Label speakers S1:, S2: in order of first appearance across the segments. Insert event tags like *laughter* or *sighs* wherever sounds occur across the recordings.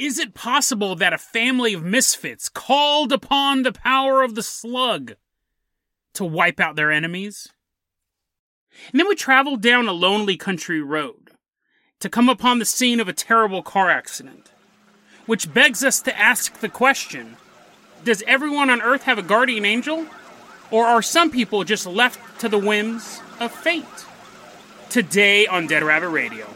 S1: Is it possible that a family of misfits called upon the power of the slug to wipe out their enemies? And then we traveled down a lonely country road to come upon the scene of a terrible car accident, which begs us to ask the question Does everyone on Earth have a guardian angel? Or are some people just left to the whims of fate? Today on Dead Rabbit Radio.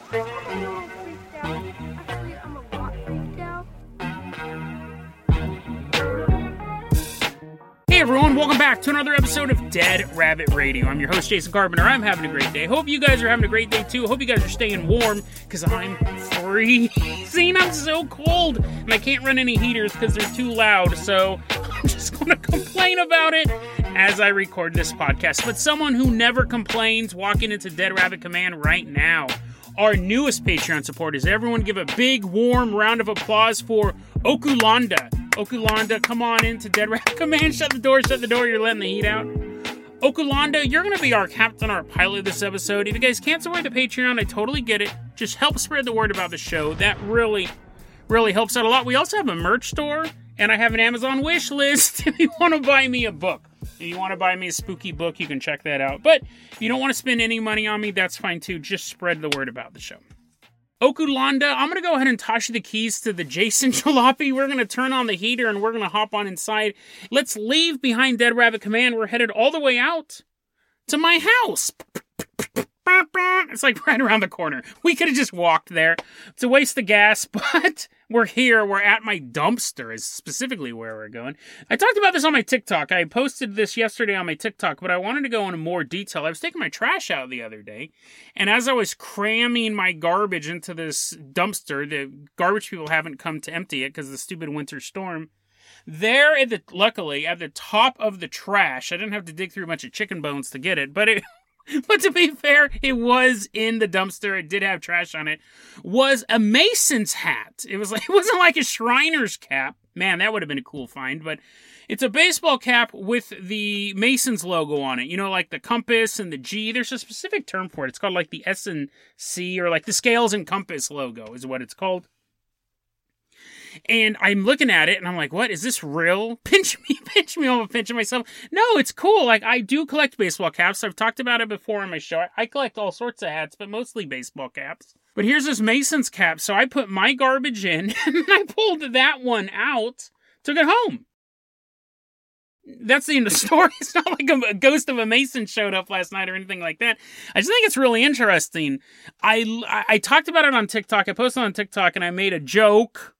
S1: Hey everyone, welcome back to another episode of Dead Rabbit Radio. I'm your host, Jason Carpenter. I'm having a great day. Hope you guys are having a great day too. Hope you guys are staying warm because I'm freezing. I'm so cold and I can't run any heaters because they're too loud. So I'm just going to complain about it as I record this podcast. But someone who never complains walking into Dead Rabbit Command right now. Our newest Patreon supporters. Everyone give a big warm round of applause for Okulanda. Okulanda, come on into Dead Rabbit *laughs* Command. Shut the door, shut the door. You're letting the heat out. Okulanda, you're going to be our captain, our pilot this episode. If you guys can't support the Patreon, I totally get it. Just help spread the word about the show. That really, really helps out a lot. We also have a merch store, and I have an Amazon wish list *laughs* if you want to buy me a book. If you want to buy me a spooky book, you can check that out. But if you don't want to spend any money on me, that's fine too. Just spread the word about the show. Okulanda, I'm going to go ahead and toss you the keys to the Jason *laughs* Jalopy. We're going to turn on the heater and we're going to hop on inside. Let's leave behind Dead Rabbit Command. We're headed all the way out to my house. *laughs* It's like *laughs* right around the corner. We could have just walked there. It's a waste of gas, *laughs* but we're here. We're at my dumpster, is specifically where we're going. I talked about this on my TikTok. I posted this yesterday on my TikTok, but I wanted to go into more detail. I was taking my trash out the other day, and as I was cramming my garbage into this dumpster, the garbage people haven't come to empty it because of the stupid winter storm. There at the luckily at the top of the trash, I didn't have to dig through a bunch of chicken bones to get it, but it *laughs* *laughs* but to be fair, it was in the dumpster. It did have trash on it. Was a mason's hat. It was like *laughs* it wasn't like a Shriner's cap. Man, that would have been a cool find. But it's a baseball cap with the Mason's logo on it. You know, like the compass and the G. There's a specific term for it. It's called like the S and C, or like the scales and compass logo is what it's called. And I'm looking at it and I'm like, what? Is this real? *laughs* Pinch me, pinch me. I'm pinching myself. No, it's cool. Like, I do collect baseball caps. I've talked about it before on my show. I collect all sorts of hats, but mostly baseball caps. But here's this Mason's cap. So I put my garbage in *laughs* and I pulled that one out, took it home. That's the end of the *laughs* story. It's not like a ghost of a Mason showed up last night or anything like that. I just think it's really interesting. I, I, I talked about it on TikTok. I posted on TikTok and I made a joke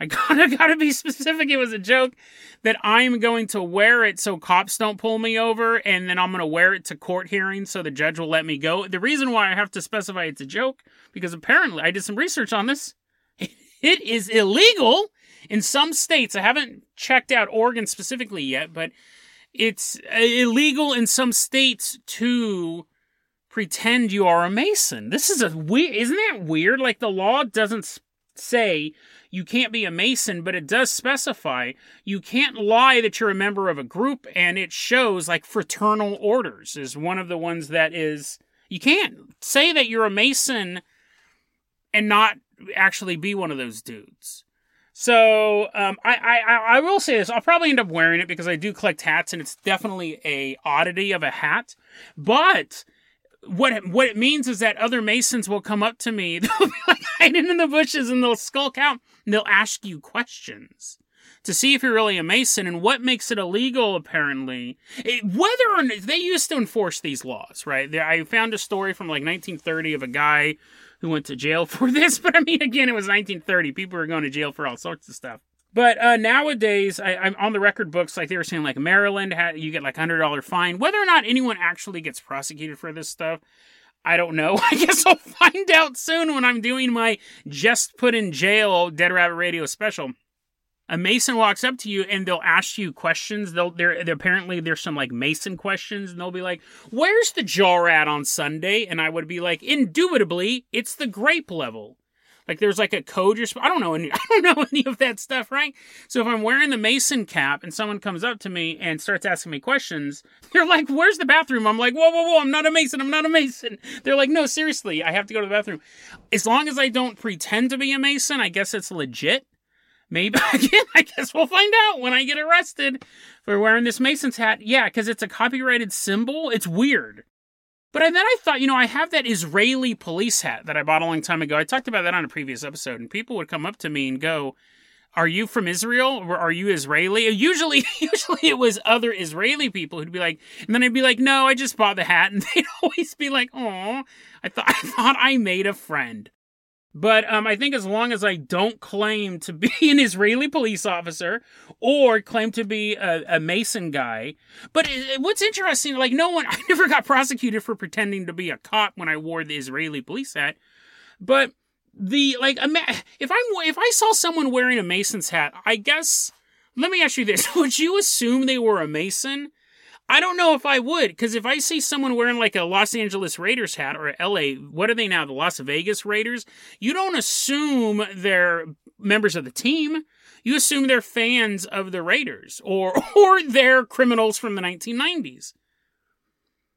S1: I *laughs* gotta gotta be specific. It was a joke that I'm going to wear it so cops don't pull me over, and then I'm gonna wear it to court hearings so the judge will let me go. The reason why I have to specify it's a joke because apparently I did some research on this. *laughs* It is illegal in some states. I haven't checked out Oregon specifically yet, but it's uh, illegal in some states to pretend you are a mason. This is a weird. Isn't that weird? Like the law doesn't say you can't be a Mason, but it does specify you can't lie that you're a member of a group, and it shows like fraternal orders is one of the ones that is. You can't say that you're a Mason and not actually be one of those dudes. So um, I, I I will say this. I'll probably end up wearing it because I do collect hats, and it's definitely a oddity of a hat. But what it, what it means is that other Masons will come up to me. *laughs* They'll be like hiding in the bushes and they'll skulk out and they'll ask you questions to see if you're really a Mason and what makes it illegal. Apparently, it, whether or not they used to enforce these laws, right? There, I found a story from like 1930 of a guy who went to jail *laughs* for this, but I mean, again, it was 1930. People were going to jail for all sorts of stuff. But uh, nowadays, I, am on the record books, like they were saying, like Maryland, had, you get like hundred dollar fine. Whether or not anyone actually gets prosecuted for this stuff, I don't know. *laughs* I guess I'll find out soon when I'm doing my just put in jail Dead Rabbit Radio special. A Mason walks up to you and they'll ask you questions. They'll there apparently there's some like Mason questions and they'll be like, "Where's the jar at on Sunday?" And I would be like, "Indubitably, it's the grape level." Like there's like a code you're. I don't know any. *laughs* I don't know any of that stuff, right? So if I'm wearing the Mason cap and someone comes up to me and starts asking me questions, they're like, "Where's the bathroom?" I'm like, "Whoa, whoa, whoa! I'm not a Mason. I'm not a Mason." They're like, "No, seriously, I have to go to the bathroom." As long as I don't pretend to be a Mason, I guess it's legit. Maybe *laughs* again, I guess we'll find out when I get arrested for wearing this Mason's hat. Yeah, because it's a copyrighted symbol. It's weird. But then I thought, you know, I have that Israeli police hat that I bought a long time ago. I talked about that on a previous episode, and people would come up to me and go, "Are you from Israel? Or are you Israeli?" *laughs* Usually, usually it was other Israeli people who'd be like, and then I'd be like, "No, I just bought the hat," *laughs* and they'd always be like, "Oh, I thought *laughs* I thought I made a friend." But um, I think as long as I don't claim to be *laughs* an Israeli police officer or claim to be a, a Mason guy, but it, what's interesting, like no one, *laughs* I never got prosecuted for pretending to be a cop when I wore the Israeli police hat. But the like, if I'm if I saw someone wearing a Mason's hat, I guess. Let me ask you this: *laughs* Would you assume they were a Mason? I don't know if I would, because if I see someone wearing like a Los Angeles Raiders hat or LA, what are they now? The Las Vegas Raiders? You don't assume they're members of the team. You assume they're fans of the Raiders or *laughs* or they're criminals from the 1990s.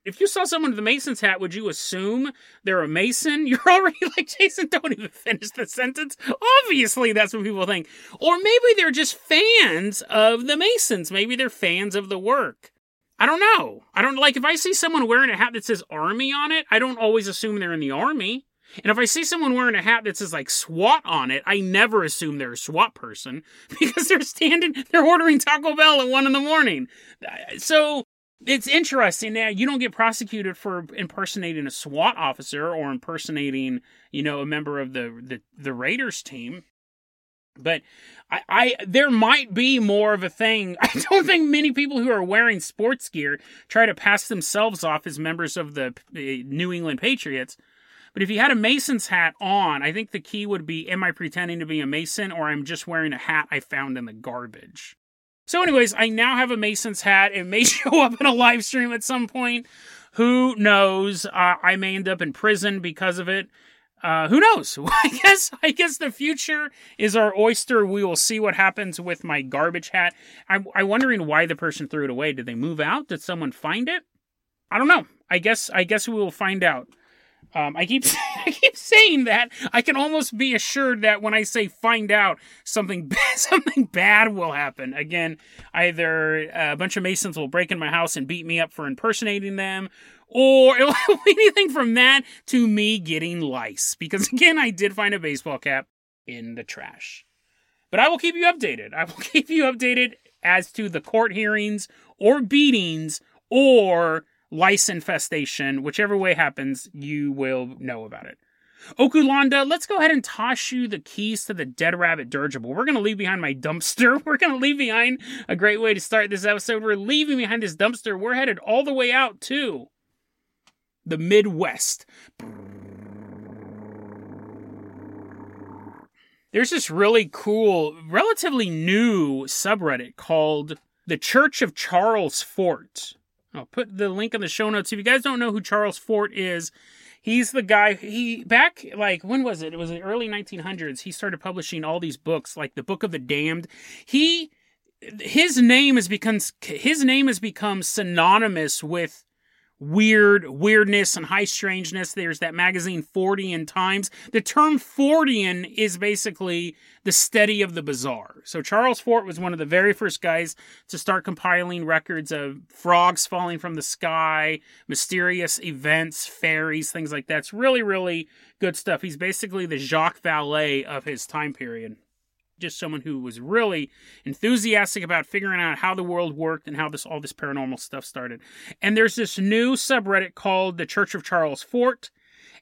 S1: If you saw someone with a Mason's hat, would you assume they're a Mason? *laughs* You're already like, Jason, don't even finish the sentence. Obviously, that's what people think. Or maybe they're just fans of the Masons. Maybe they're fans of the work. I don't know. I don't like if I see someone wearing a hat that says army on it, I don't always assume they're in the army. And if I see someone wearing a hat that says like SWAT on it, I never assume they're a SWAT person *laughs* because they're standing, they're ordering Taco Bell at one in the morning. So it's interesting now. You don't get prosecuted for impersonating a SWAT officer or impersonating, you know, a member of the the, the Raiders team. But I, I, there might be more of a thing. *laughs* I don't think many people who are wearing sports gear try to pass themselves off as members of the New England Patriots. But if you had a Mason's hat on, I think the key would be am I pretending to be a Mason or I'm just wearing a hat I found in the garbage? So, anyways, I now have a Mason's hat. It may *laughs* show up in a live stream at some point. Who knows? Uh, I may end up in prison because of it. Uh, who knows? *laughs* I guess I guess the future is our oyster. We will see what happens with my garbage hat. I'm, I'm wondering why the person threw it away. Did they move out? Did someone find it? I don't know. I guess I guess we will find out. Um, I keep *laughs* I keep saying that. I can almost be assured that when I say find out, something *laughs* something bad will happen. Again, either a bunch of Masons will break in my house and beat me up for impersonating them, or *laughs* anything from that to me getting lice. Because *laughs* again, I did find a baseball cap in the trash. But I will keep you updated. I will *laughs* keep you updated as to the court hearings or beatings or lice infestation. Whichever way happens, you will know about it. Okulanda, let's go ahead and toss you the keys to the Dead Rabbit dirigible. We're going to leave behind my dumpster. We're going to leave behind a great way to start this episode. We're leaving behind this dumpster. We're headed all the way out to the Midwest. There's this really cool, relatively new subreddit called The Church of Charles Fort. I'll put the link in the show notes. If you guys don't know who Charles Fort is, he's the guy he back like when was it? It was the early 1900s. He started publishing all these books like the Book of the Damned. He his name has become his name has become synonymous with weird weirdness and high strangeness. There's that magazine Fortean Times. The term Fortean is basically the study of the bizarre. So Charles Fort was one of the very first guys to start compiling records of frogs falling from the sky, mysterious events, fairies, things like that. It's really, really good stuff. He's basically the Jacques Vallée of his time period just someone who was really enthusiastic about figuring out how the world worked and how this all this paranormal stuff started. And there's this new subreddit called the Church of Charles Fort.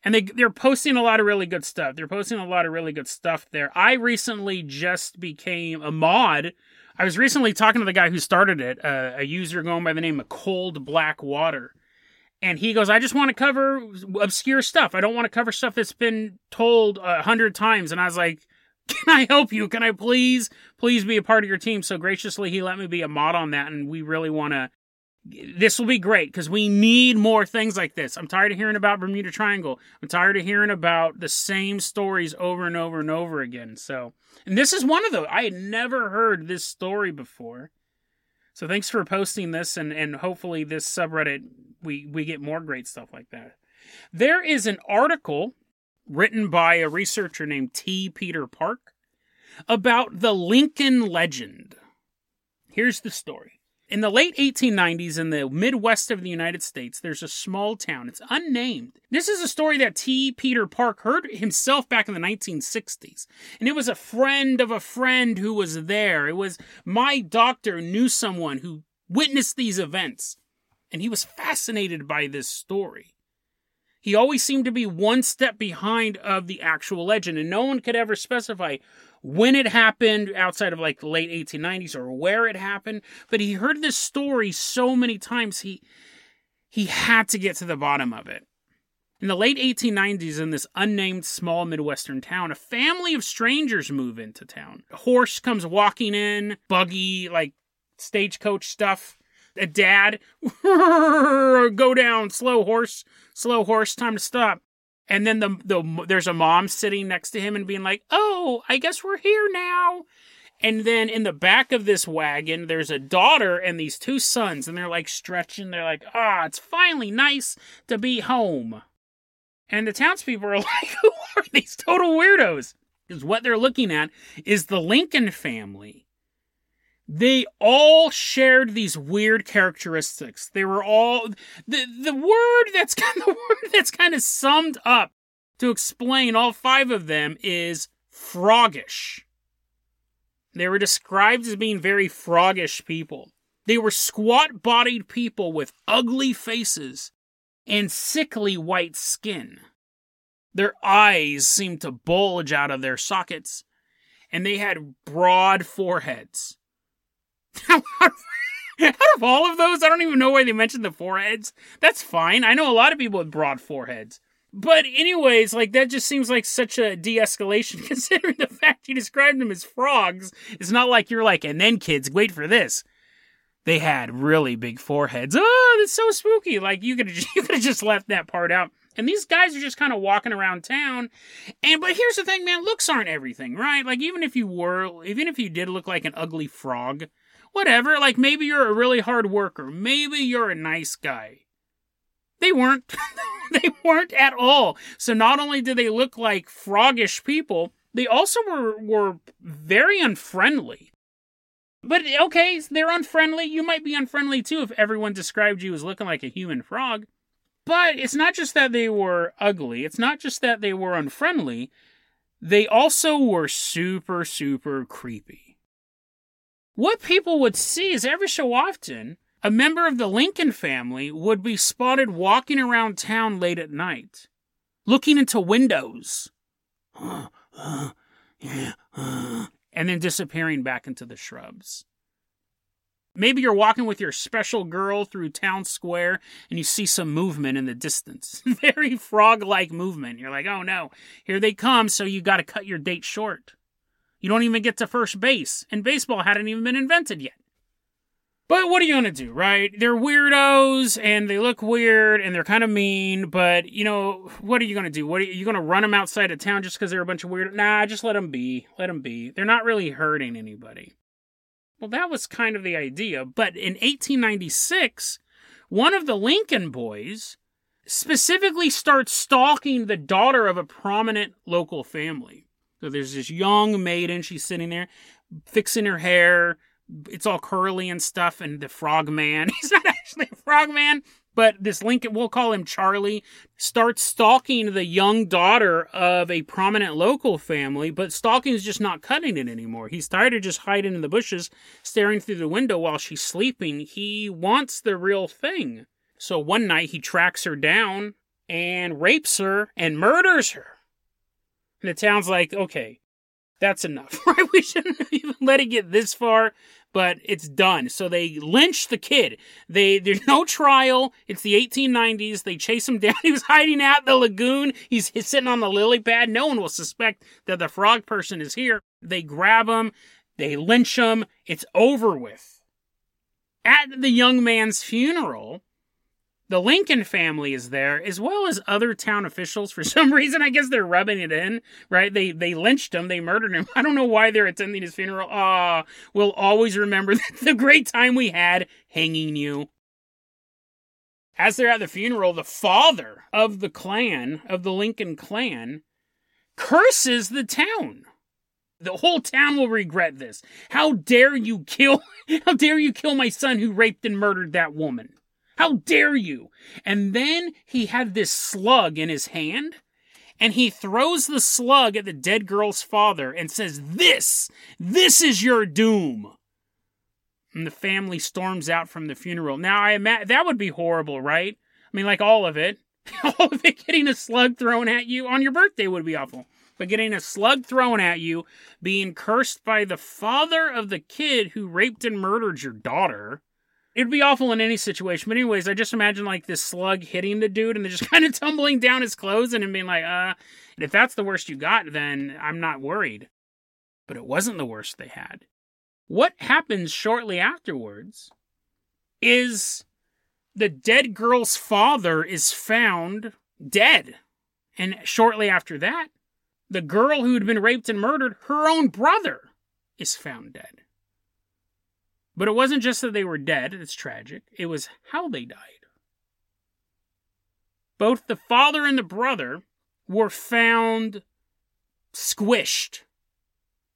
S1: And they they're posting a lot of really good stuff. They're posting a lot of really good stuff there. I recently just became a mod. I was recently talking to the guy who started it, uh, a user going by the name of Cold Black Water And he goes, I just want to cover obscure stuff. I don't want to cover stuff that's been told a hundred times. And I was like, Can I help you? Can I please, please be a part of your team? So graciously, he let me be a mod on that. And we really want to this will be great because we need more things like this. I'm tired of hearing about Bermuda Triangle. I'm tired of hearing about the same stories over and over and over again. So, and this is one of those. I had never heard this story before. So thanks for posting this, and and hopefully this subreddit we we get more great stuff like that. There is an article written by a researcher named T. Peter Park about the Lincoln legend. Here's the story. In the late 1890s, in the Midwest of the United States, there's a small town. It's unnamed. This is a story that T. Peter Park heard himself back in the 1960s. And it was a friend of a friend who was there. It was my doctor knew someone who witnessed these events. And he was fascinated by this story. He always seemed to be one step behind of the actual legend, and no one could ever specify when it happened outside of like the late 1890s or where it happened but he heard this story so many times he he had to get to the bottom of it. In the late 1890s in this unnamed small midwestern town a family of strangers move into town. A horse comes walking in buggy like stagecoach stuff a dad *laughs* go down slow horse slow horse time to stop and then the, the there's a mom sitting next to him and being like, "Oh, I guess we're here now." And then in the back of this wagon, there's a daughter and these two sons, and they're like stretching. They're like, "Ah, oh, it's finally nice to be home." And the townspeople are *laughs* like, "Who are these total weirdos?" Because what they're looking at is the Lincoln family they all shared these weird characteristics. They were all the the word that's *laughs* kind of the word that's kind of summed up to explain all five of them is froggish. They were described as being very froggish people. They were squat bodied people with ugly faces and sickly white skin. Their eyes seemed to bulge out of their sockets, and they had broad foreheads. *laughs* out of all of those, I don't even know why they mentioned the foreheads. That's fine. I know a lot of people with broad foreheads. But anyways, like that just seems like such a de-escalation *laughs* considering the fact you described them as frogs. It's not like you're like, and then kids, wait for this. They had really big foreheads. Oh, that's so spooky. Like you could *laughs* you could have just left that part out. And these guys are just kind of walking around town. And but here's the thing, man, looks aren't everything, right? Like even if you were even if you did look like an ugly frog, whatever, like maybe you're a really hard worker, maybe you're a nice guy. They weren't. *laughs* they weren't at all. So not only did they look like froggish people, they also were were very unfriendly. But okay, they're unfriendly. You might be unfriendly too if everyone described you as looking like a human frog. But it's not just that they were ugly, it's not just that they were unfriendly, they also were super, super creepy. What people would see is every so often, a member of the Lincoln family would be spotted walking around town late at night, looking into windows, and then disappearing back into the shrubs. Maybe you're walking with your special girl through town square and you see some movement in the distance. *laughs* Very frog like movement. You're like, oh no, here they come, so you gotta cut your date short. You don't even get to first base, and baseball hadn't even been invented yet. But what are you going to do, right? They're weirdos and they look weird and they're kind of mean, but you know, what are you going to do? What are you, you going to run them outside of town just because they're a bunch of weird? Nah, just let them be. Let them be. They're not really hurting anybody. Well, that was kind of the idea. But in 1896, one of the Lincoln boys specifically starts stalking the daughter of a prominent local family. So there's this young maiden. She's sitting there fixing her hair. It's all curly and stuff. And the frog man, *laughs* he's not actually a frog man, but this Lincoln, we'll call him Charlie, starts stalking the young daughter of a prominent local family, but stalking is just not cutting it anymore. He's tired of just hiding in the bushes, staring through the window while she's sleeping. He wants the real thing. So one night he tracks her down and rapes her and murders her. And the town's like, okay, That's enough, *laughs* right? We shouldn't *laughs* even let it get this far, but it's done. So they lynch the kid. They there's no trial. It's the 1890s. They chase him *laughs* down. He was hiding out the lagoon. He's, he's sitting on the lily pad. No one will suspect that the frog person is here. They grab him. They lynch him. It's over with. At the young man's funeral, the Lincoln family is there, as well as other town officials. For *laughs* some reason, I guess they're rubbing it in, right? They they lynched him, they murdered him. *laughs* I don't know why they're attending his funeral. Ah, we'll always remember *laughs* the great time we had hanging you. As they're at the funeral, the father of the clan, of the Lincoln clan, curses the town. The whole town will regret this. How dare you kill, how dare you kill my son who raped and murdered that woman? How dare you? And then he had this slug in his hand, and he throws the slug at the dead girl's father and says, This, this is your doom. And the family storms out from the funeral. Now, I imagine that would be horrible, right? I mean, like all of it. *laughs* all of it getting a slug thrown at you on your birthday would be awful. But getting a slug thrown at you, being cursed by the father of the kid who raped and murdered your daughter, It'd be awful in any situation. But anyways, I just imagine like this slug hitting the dude and then just *laughs* kind of tumbling down his clothes and him being like, uh, if that's the worst you got, then I'm not worried. But it wasn't the worst they had. What happens shortly afterwards is the dead girl's father is found dead. And shortly after that, the girl who had been raped and murdered, her own brother, is found dead. But it wasn't just that they were dead, it's tragic, it was how they died. Both the father and the brother were found squished,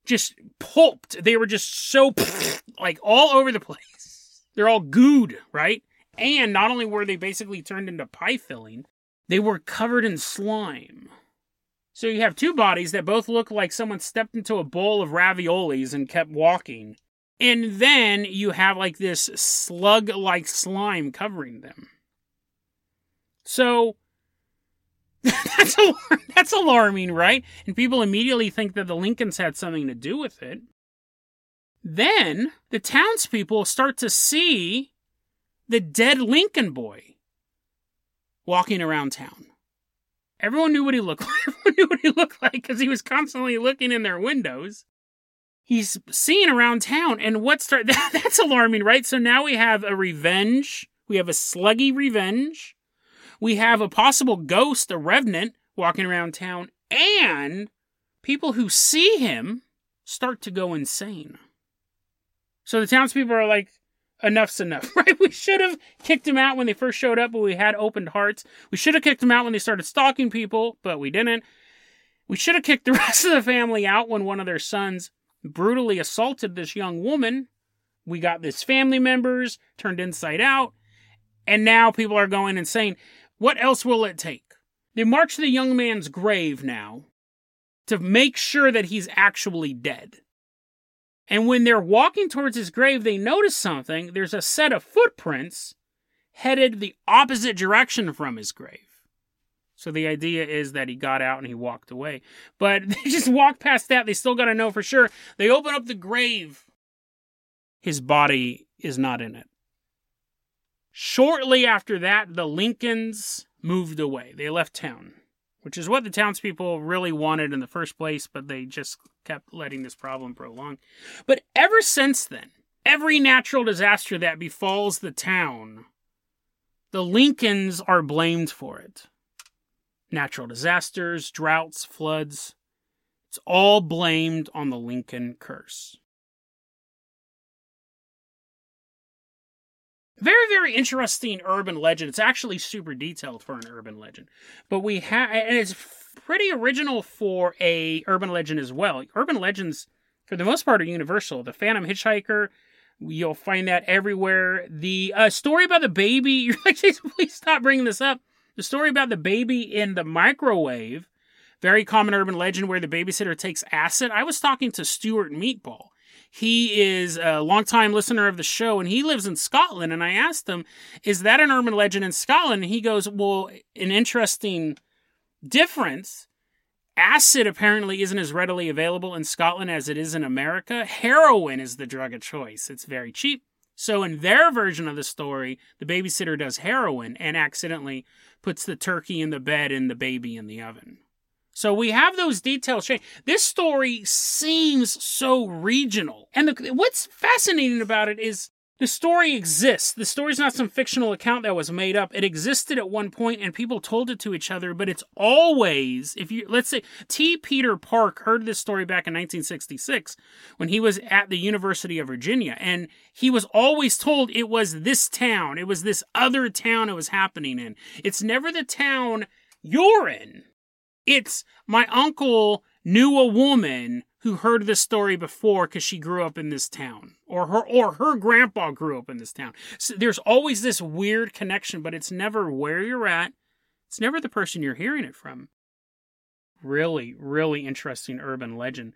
S1: just pulped. They were just so, *laughs* like, all over the place. *laughs* They're all gooed, right? And not only were they basically turned into pie filling, they were covered in slime. So you have two bodies that both look like someone stepped into a bowl of raviolis and kept walking and then you have like this slug like slime covering them. So *laughs* that's, that's alarming, right? And people immediately think that the Lincolns had something to do with it. Then the townspeople start to see the dead Lincoln boy walking around town. Everyone knew what he looked like. *laughs* Everyone knew what he looked like because he was constantly looking in their windows he's seen around town. And what's start that, *laughs* that's alarming, right? So now we have a revenge. We have a sluggy revenge. We have a possible ghost, a revenant, walking around town, and people who see him start to go insane. So the townspeople are like, enough's enough, *laughs* right? We should have kicked him out when they first showed up, but we had opened hearts. We should have kicked him out when they started stalking people, but we didn't. We should have kicked the *laughs* rest of the family out when one of their sons brutally assaulted this young woman. We got this family members turned inside out. And now people are going and saying, what else will it take? They march to the young man's grave now to make sure that he's actually dead. And when they're walking towards his grave, they notice something. There's a set of footprints headed the opposite direction from his grave. So the idea is that he got out and he walked away. But *laughs* they just walk past that. They still got to know for sure. They open up the grave. His body is not in it. Shortly after that, the Lincolns moved away. They left town, which is what the townspeople really wanted in the first place, but they just kept letting this problem prolong. But ever since then, every natural disaster that befalls the town, the Lincolns are blamed for it natural disasters, droughts, floods. It's all blamed on the Lincoln curse. Very, very interesting urban legend. It's actually super detailed for an urban legend. But we have, and it's pretty original for a urban legend as well. Urban legends, for the most part, are universal. The Phantom Hitchhiker, you'll find that everywhere. The uh, story about the baby, *laughs* you're like, please stop bringing this up. The story about the baby in the microwave, very common urban legend where the babysitter takes acid. I was talking to Stuart Meatball. He is a longtime listener of the show and he lives in Scotland. And I asked him, Is that an urban legend in Scotland? And he goes, Well, an interesting difference. Acid apparently isn't as readily available in Scotland as it is in America. Heroin is the drug of choice. It's very cheap. So, in their version of the story, the babysitter does heroin and accidentally puts the turkey in the bed and the baby in the oven. So we have those details. This story seems so regional. And the, what's fascinating about it is the story exists. The story's not some fictional account that was made up. It existed at one point and people told it to each other, but it's always, if you, let's say, T. Peter Park heard this story back in 1966 when he was at the University of Virginia, and he was always told it was this town, it was this other town it was happening in. It's never the town you're in. It's my uncle knew a woman who heard this story before because she grew up in this town or her or her grandpa grew up in this town. So there's always this weird connection but it's never where you're at. It's never the person you're hearing it from. Really really interesting urban legend.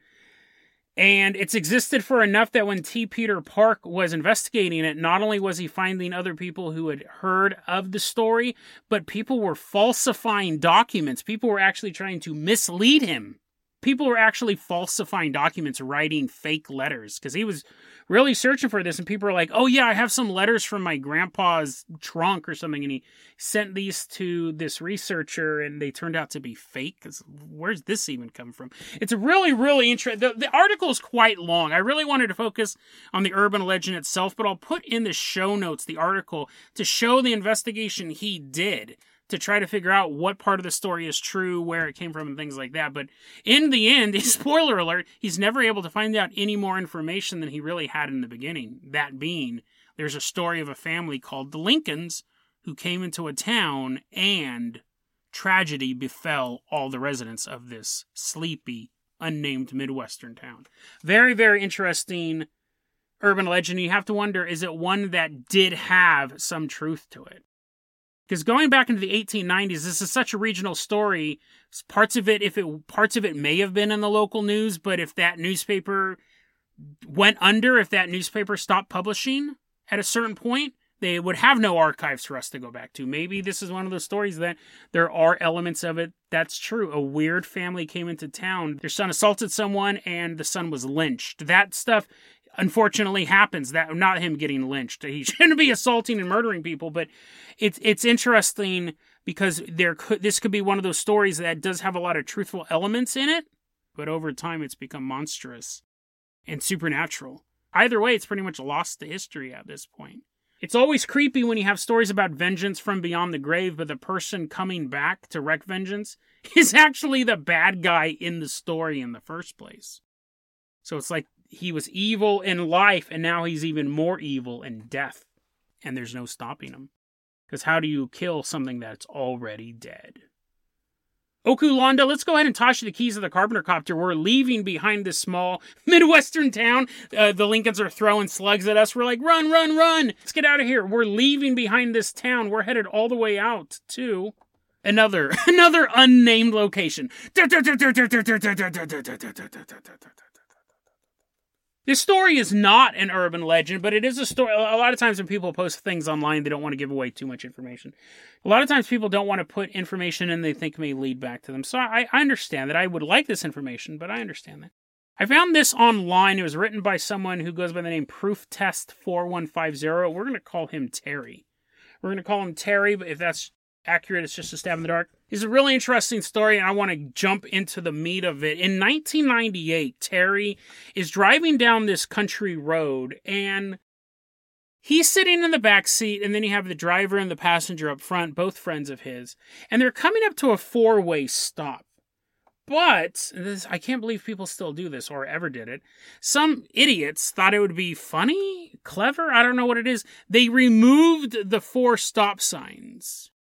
S1: And it's existed for enough that when T. Peter Park was investigating it, not only was he finding other people who had heard of the story, but people were falsifying documents. People were actually trying to mislead him people were actually falsifying documents, writing fake letters because he was really searching for this. And people were like, "Oh yeah, I have some letters from my grandpa's trunk or something," and he sent these to this researcher, and they turned out to be fake. Because where's this even come from? It's really, really interesting. The, the article is quite long. I really wanted to focus on the urban legend itself, but I'll put in the show notes the article to show the investigation he did to try to figure out what part of the story is true, where it came from, and things like that. But in the end, *laughs* spoiler alert, he's never able to find out any more information than he really had in the beginning. That being, there's a story of a family called the Lincolns who came into a town and tragedy befell all the residents of this sleepy, unnamed Midwestern town. Very, very interesting urban legend. You have to wonder is it one that did have some truth to it? Because going back into the 1890s this is such a regional story. Parts of it if it parts of it may have been in the local news but if that newspaper went under if that newspaper stopped publishing at a certain point they would have no archives for us to go back to. Maybe this is one of those stories that there are elements of it. That's true. A weird family came into town. Their son assaulted someone and the son was lynched. That stuff unfortunately happens that not him getting lynched. He *laughs* shouldn't be assaulting and murdering people but it's it's interesting because there could this could be one of those stories that does have a lot of truthful elements in it but over time it's become monstrous and supernatural. Either way it's pretty much lost to history at this point. It's always creepy when you have stories about vengeance from beyond the grave but the person coming back to wreak vengeance *laughs* is actually the bad guy in the story in the first place. So it's like he was evil in life and now he's even more evil in death. And there's no stopping him. Because how do you kill something that's already dead? Okulanda, let's go ahead and toss you the keys of the Carpenter Copter. We're leaving behind this small *laughs* Midwestern town. Uh, the Lincolns are throwing slugs at us. We're like, run, run, run. Let's get out of here. We're leaving behind this town. We're headed all the way out to another, *laughs* another unnamed location. This story is not an urban legend, but it is a story. A lot of times when people post things online, they don't want to give away too much information. A lot of times people don't want to put information in they think may lead back to them. So I, I understand that. I would like this information, but I understand that. I found this online. It was written by someone who goes by the name Proof Test 4150. We're going to call him Terry. We're going to call him Terry, but if that's accurate. It's just a stab in the dark. It's a really interesting story, and I want to jump into the meat of it. In 1998, Terry is driving down this country road, and he's sitting in the back seat, and then you have the driver and the passenger up front, both friends of his, and they're coming up to a four way stop. But this, I can't believe people still do this or ever did it. Some idiots thought it would be funny, clever. I don't know what it is. They removed the four stop signs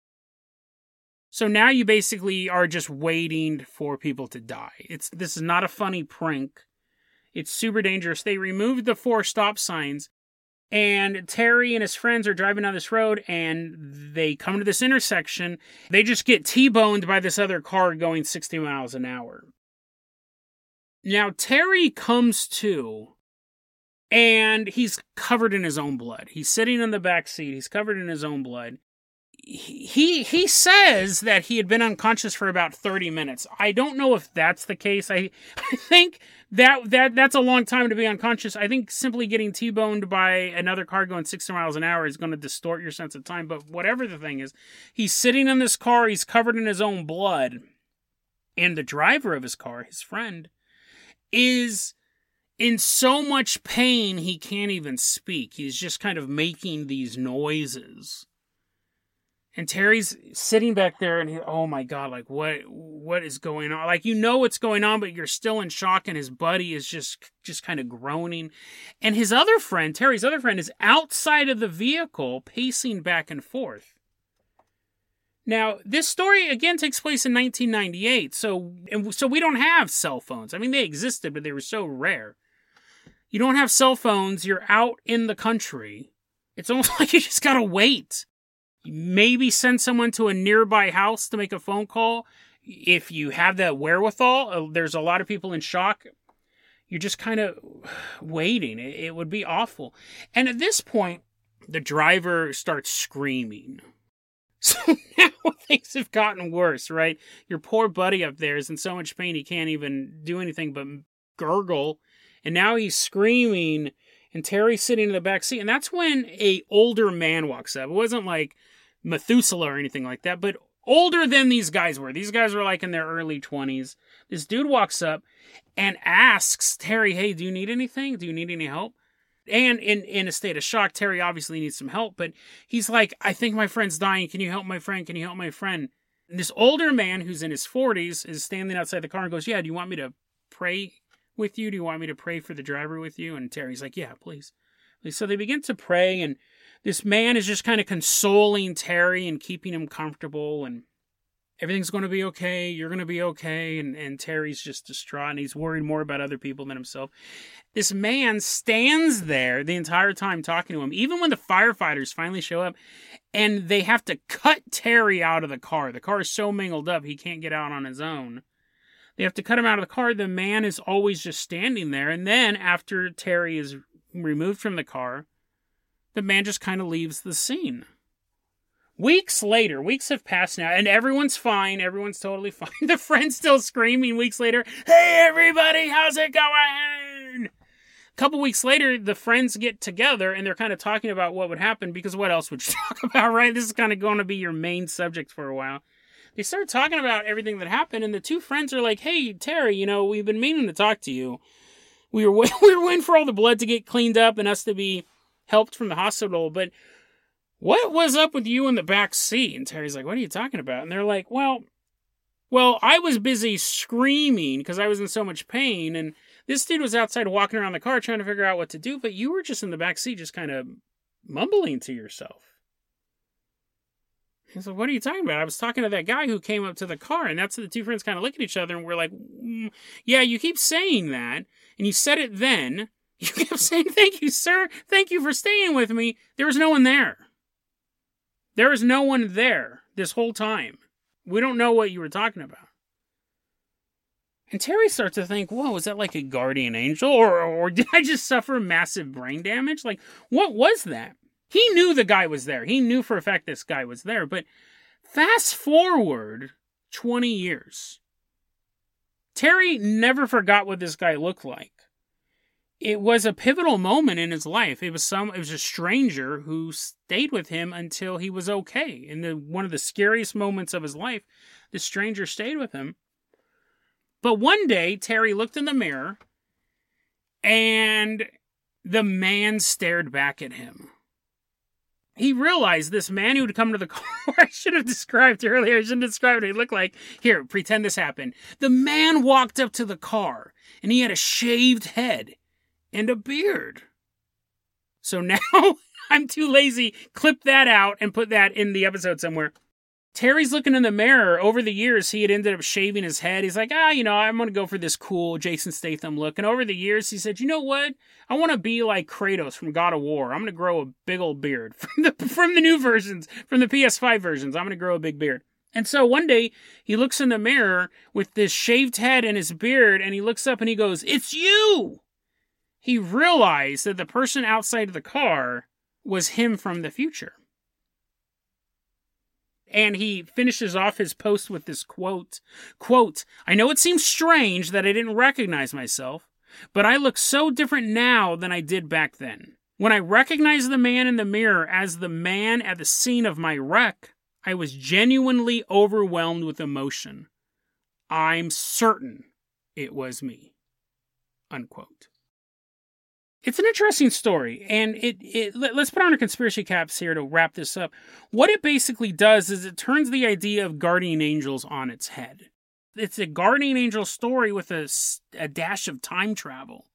S1: so now you basically are just waiting for people to die. It's this is not a funny prank. It's super dangerous. They removed the four stop signs and Terry and his friends are driving down this road and they come to this intersection. They just get T-boned by this other car going 60 miles an hour. Now Terry comes to and he's covered in his own blood. He's sitting in the back seat. He's covered in his own blood he he says that he had been unconscious for about 30 minutes. I don't know if that's the case. I *laughs* I think that that that's a long time to be unconscious. I think simply getting T-boned by another car going 60 miles an hour is going to distort your sense of time, but whatever the thing is, he's sitting in this car, he's covered in his own blood. And the driver of his car, his friend, is in so much pain he can't even speak. He's just kind of making these noises and Terry's sitting back there and he, oh my god, like what what is going on? Like you know what's going on, but you're still in shock and his buddy is just just kind of groaning. And his other friend, Terry's other friend is outside of the vehicle pacing back and forth. Now, this story again takes place in 1998. So and so we don't have cell phones. I mean they existed, but they were so rare. You don't have cell phones, you're out in the country. It's almost *laughs* like you just got to wait maybe send someone to a nearby house to make a phone call if you have that wherewithal. Uh, there's a lot of people in shock. You're just kind of *sighs* waiting. It would be awful. And at this point, the driver starts screaming. *laughs* So now things have gotten worse, right? Your poor buddy up there is in so much pain he can't even do anything but gurgle. And now he's screaming, and Terry's sitting in the back seat. And that's when a older man walks up. It wasn't like Methuselah or anything like that, but older than these guys were. These guys were like in their early 20s. This dude walks up and asks Terry, Hey, do you need anything? Do you need any help? And in, in a state of shock, Terry obviously needs some help, but he's like, I think my friend's dying. Can you help my friend? Can you help my friend? And this older man who's in his 40s is standing outside the car and goes, Yeah, do you want me to pray with you? Do you want me to pray for the driver with you? And Terry's like, Yeah, please. So they begin to pray, and this man is just kind of consoling Terry and keeping him comfortable and everything's going to be okay. You're going to be okay. And, and Terry's just distraught and he's worried more about other people than himself. This man stands there the entire time talking to him, even when the firefighters finally show up and they have to cut Terry out of the car. The car is so mangled up, he can't get out on his own. They have to cut him out of the car. The man is always just standing there. And then after Terry is removed from the car, the man just kind of leaves the scene. Weeks later, weeks have passed now, and everyone's fine. Everyone's totally *laughs* fine. The friend's still screaming weeks later, Hey, everybody, how's it going? A couple weeks later, the friends get together and they're kind of talking about what would happen because what else would you *laughs* talk about, right? This is kind of going to be your main subject for a while. They start talking about everything that happened, and the two friends are like, Hey, Terry, you know, we've been meaning to talk to you. We were, *laughs* we were waiting for all the blood to get cleaned up and us to be helped from the hospital, but what was up with you in the back seat? And Terry's like, what are you talking about? And they're like, well, well, I was busy screaming because I was in so much pain, and this dude was outside walking around the car trying to figure out what to do, but you were just in the back seat, just kind of mumbling to yourself. He's like, what are you talking about? I was talking to that guy who came up to the car, and that's the two friends kind of look at each other, and we're like, mm, yeah, you keep saying that, and you said it then, you kept saying, Thank you, sir. Thank you for staying with me. There was no one there. There was no one there this whole time. We don't know what you were talking about. And Terry starts to think, whoa, was that like a guardian angel? Or, or did I just suffer massive brain damage? Like, what was that? He knew the guy was there. He knew for a fact this guy was there. But fast forward 20 years. Terry never forgot what this guy looked like it was a pivotal moment in his life. It was some it was a stranger who stayed with him until he was okay. In the one of the scariest moments of his life, the stranger stayed with him. But one day Terry looked in the mirror and the man stared back at him. He realized this man who had come to the *laughs* car, I should have described earlier, I shouldn't describe what he looked like. Here, pretend this happened. The man walked up to the car and he had a shaved head and a beard. So *laughs* now I'm too lazy. Clip that out and put that in the episode somewhere. Terry's looking in the mirror. Over the years, he had ended up shaving his head. He's like, ah, you know, I'm going to go for this cool Jason Statham look. And over the years, he said, you know what? I want to be like Kratos from God of War. I'm going to grow a big old beard *laughs* from the from the new versions, from the PS5 versions. I'm going to grow a big beard. And so one day he looks in the mirror with this shaved head and his beard, and he looks up and he goes, "It's you!" He realized that the person outside of the car was him from the future. And he finishes off his post with this quote, quote, I know it seems strange that I didn't recognize myself, but I look so different now than I did back then. When I recognized the man in the mirror as the man at the scene of my wreck, I was genuinely overwhelmed with emotion. I'm certain it was me. Unquote. It's an interesting story, and it, it let, us put on our conspiracy caps here to wrap this up. What it basically does is it turns the idea of guardian angels on its head. It's a guardian angel story with a, a dash of time travel.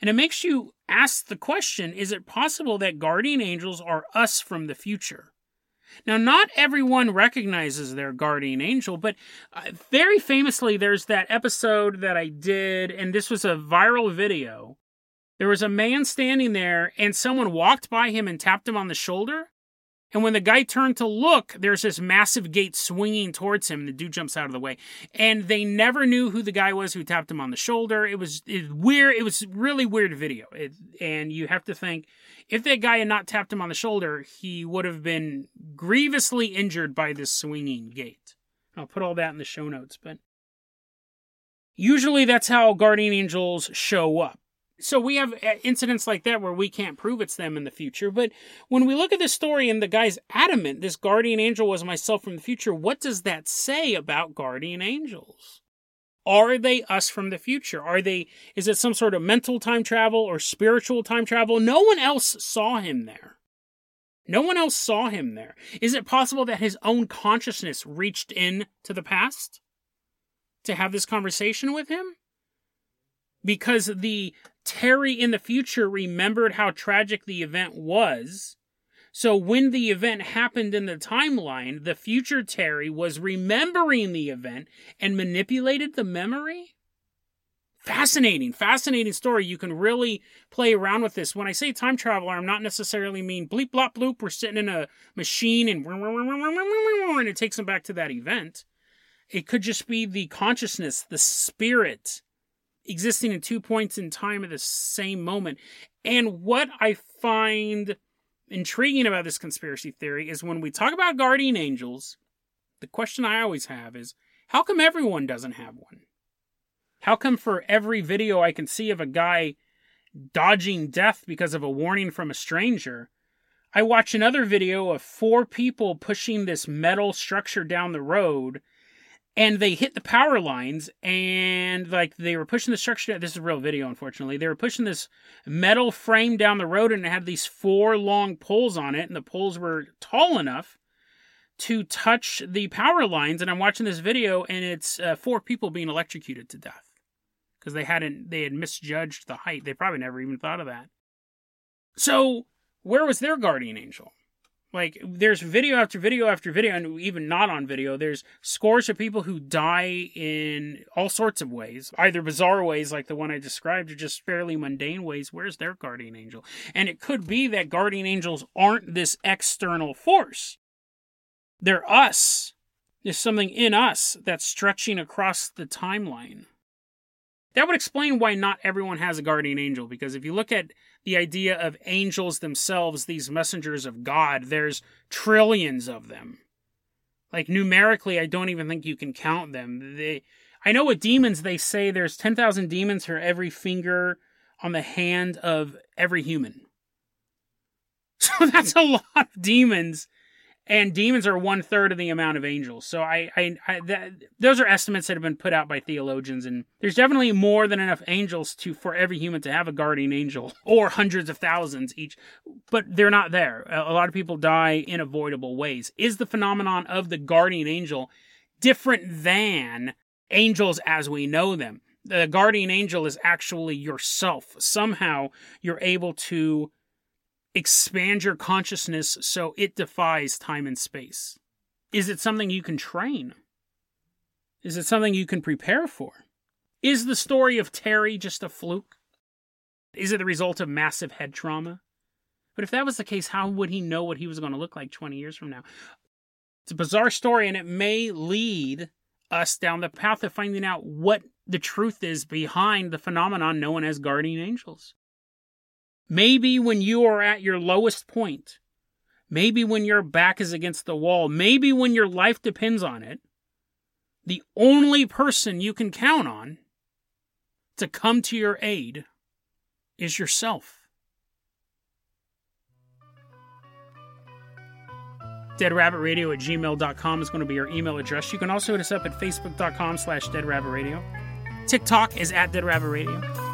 S1: And it makes you ask the question is it possible that guardian angels are us from the future? Now, not everyone recognizes their guardian angel, but uh, very famously, there's that episode that I did, and this was a viral video there was a man standing there, and someone walked by him and tapped him on the shoulder. And when the guy turned to look, there's this massive gate swinging towards him. And the dude jumps out of the way. And they never knew who the guy was who tapped him on the shoulder. It was, it was weird. It was really weird video. It, and you have to think if that guy had not tapped him on the shoulder, he would have been grievously injured by this swinging gate. I'll put all that in the show notes. But usually that's how guardian angels show up so we have uh, incidents like that where we can't prove it's them in the future. But when we look at this story and the guy's adamant this guardian angel was myself from the future, what does that say about guardian angels? Are they us from the future? Are they, is it some sort of mental time travel or spiritual time travel? No one else saw him there. No one else saw him there. Is it possible that his own consciousness reached in to the past to have this conversation with him? Because the Terry in the future remembered how tragic the event was. So when the event happened in the timeline, the future Terry was remembering the event and manipulated the memory? Fascinating, fascinating story. You can really play around with this. When I say time traveler, I'm not necessarily mean bleep blop bloop. We're sitting in a machine and and it takes them back to that event. It could just be the consciousness, the spirit existing in two points in time at the same moment. And what I find intriguing about this conspiracy theory is when we talk about guardian angels, the question I always have is how come everyone doesn't have one? How come for every video I can see of a guy dodging death because of a warning from a stranger, I watch another video of four people pushing this metal structure down the road and they hit the power lines and like they were pushing the structure this is a real video unfortunately. They were pushing this metal frame down the road and it had these four long poles on it and the poles were tall enough to touch the power lines. And i'm watching this video and it's uh, four people being electrocuted to death because they hadn't they had misjudged the height. They probably never even thought of that. So where was their guardian angel like there's video after video after video, and even not on video, there's scores of people who die in all sorts of ways, either bizarre ways like the one I described, or just fairly mundane ways. Where's their guardian angel? And it could be that guardian angels aren't this external force. They're us. There's something in us that's stretching across the timeline. That would explain why not everyone has a guardian angel, because if you look at the idea of angels themselves, these messengers of God, there's trillions of them. Like numerically, I don't even think you can count them. They, I know with demons, they say there's 10,000 demons for every finger on the hand of every human. *laughs* So that's a lot of demons and demons are one third of the amount of angels. So I, I, I that, those are estimates that have been put out by theologians, and there's definitely more than enough angels to for every human to have a guardian angel, *laughs* or hundreds of thousands each. But they're not there. A lot of people die in avoidable ways. Is the phenomenon of the guardian angel different than angels as we know them? The guardian angel is actually yourself. Somehow you're able to expand your consciousness so it defies time and space? Is it something you can train? Is it something you can prepare for? Is the story of Terry just a fluke? Is it the result of massive head trauma? But if that was the case, how would he know what he was going to look like 20 years from now? It's a bizarre story, and it may lead us down the path of finding out what the truth is behind the phenomenon known as guardian angels. Maybe when you are at your lowest point, maybe when your back is against the wall, maybe when your life depends on it, the only person you can count on to come to your aid is yourself. deadrabbitradio at gmail.com is going to be your email address. You can also hit us up at facebook.com slash deadrabbitradio. TikTok is at Dead Rabbit Radio.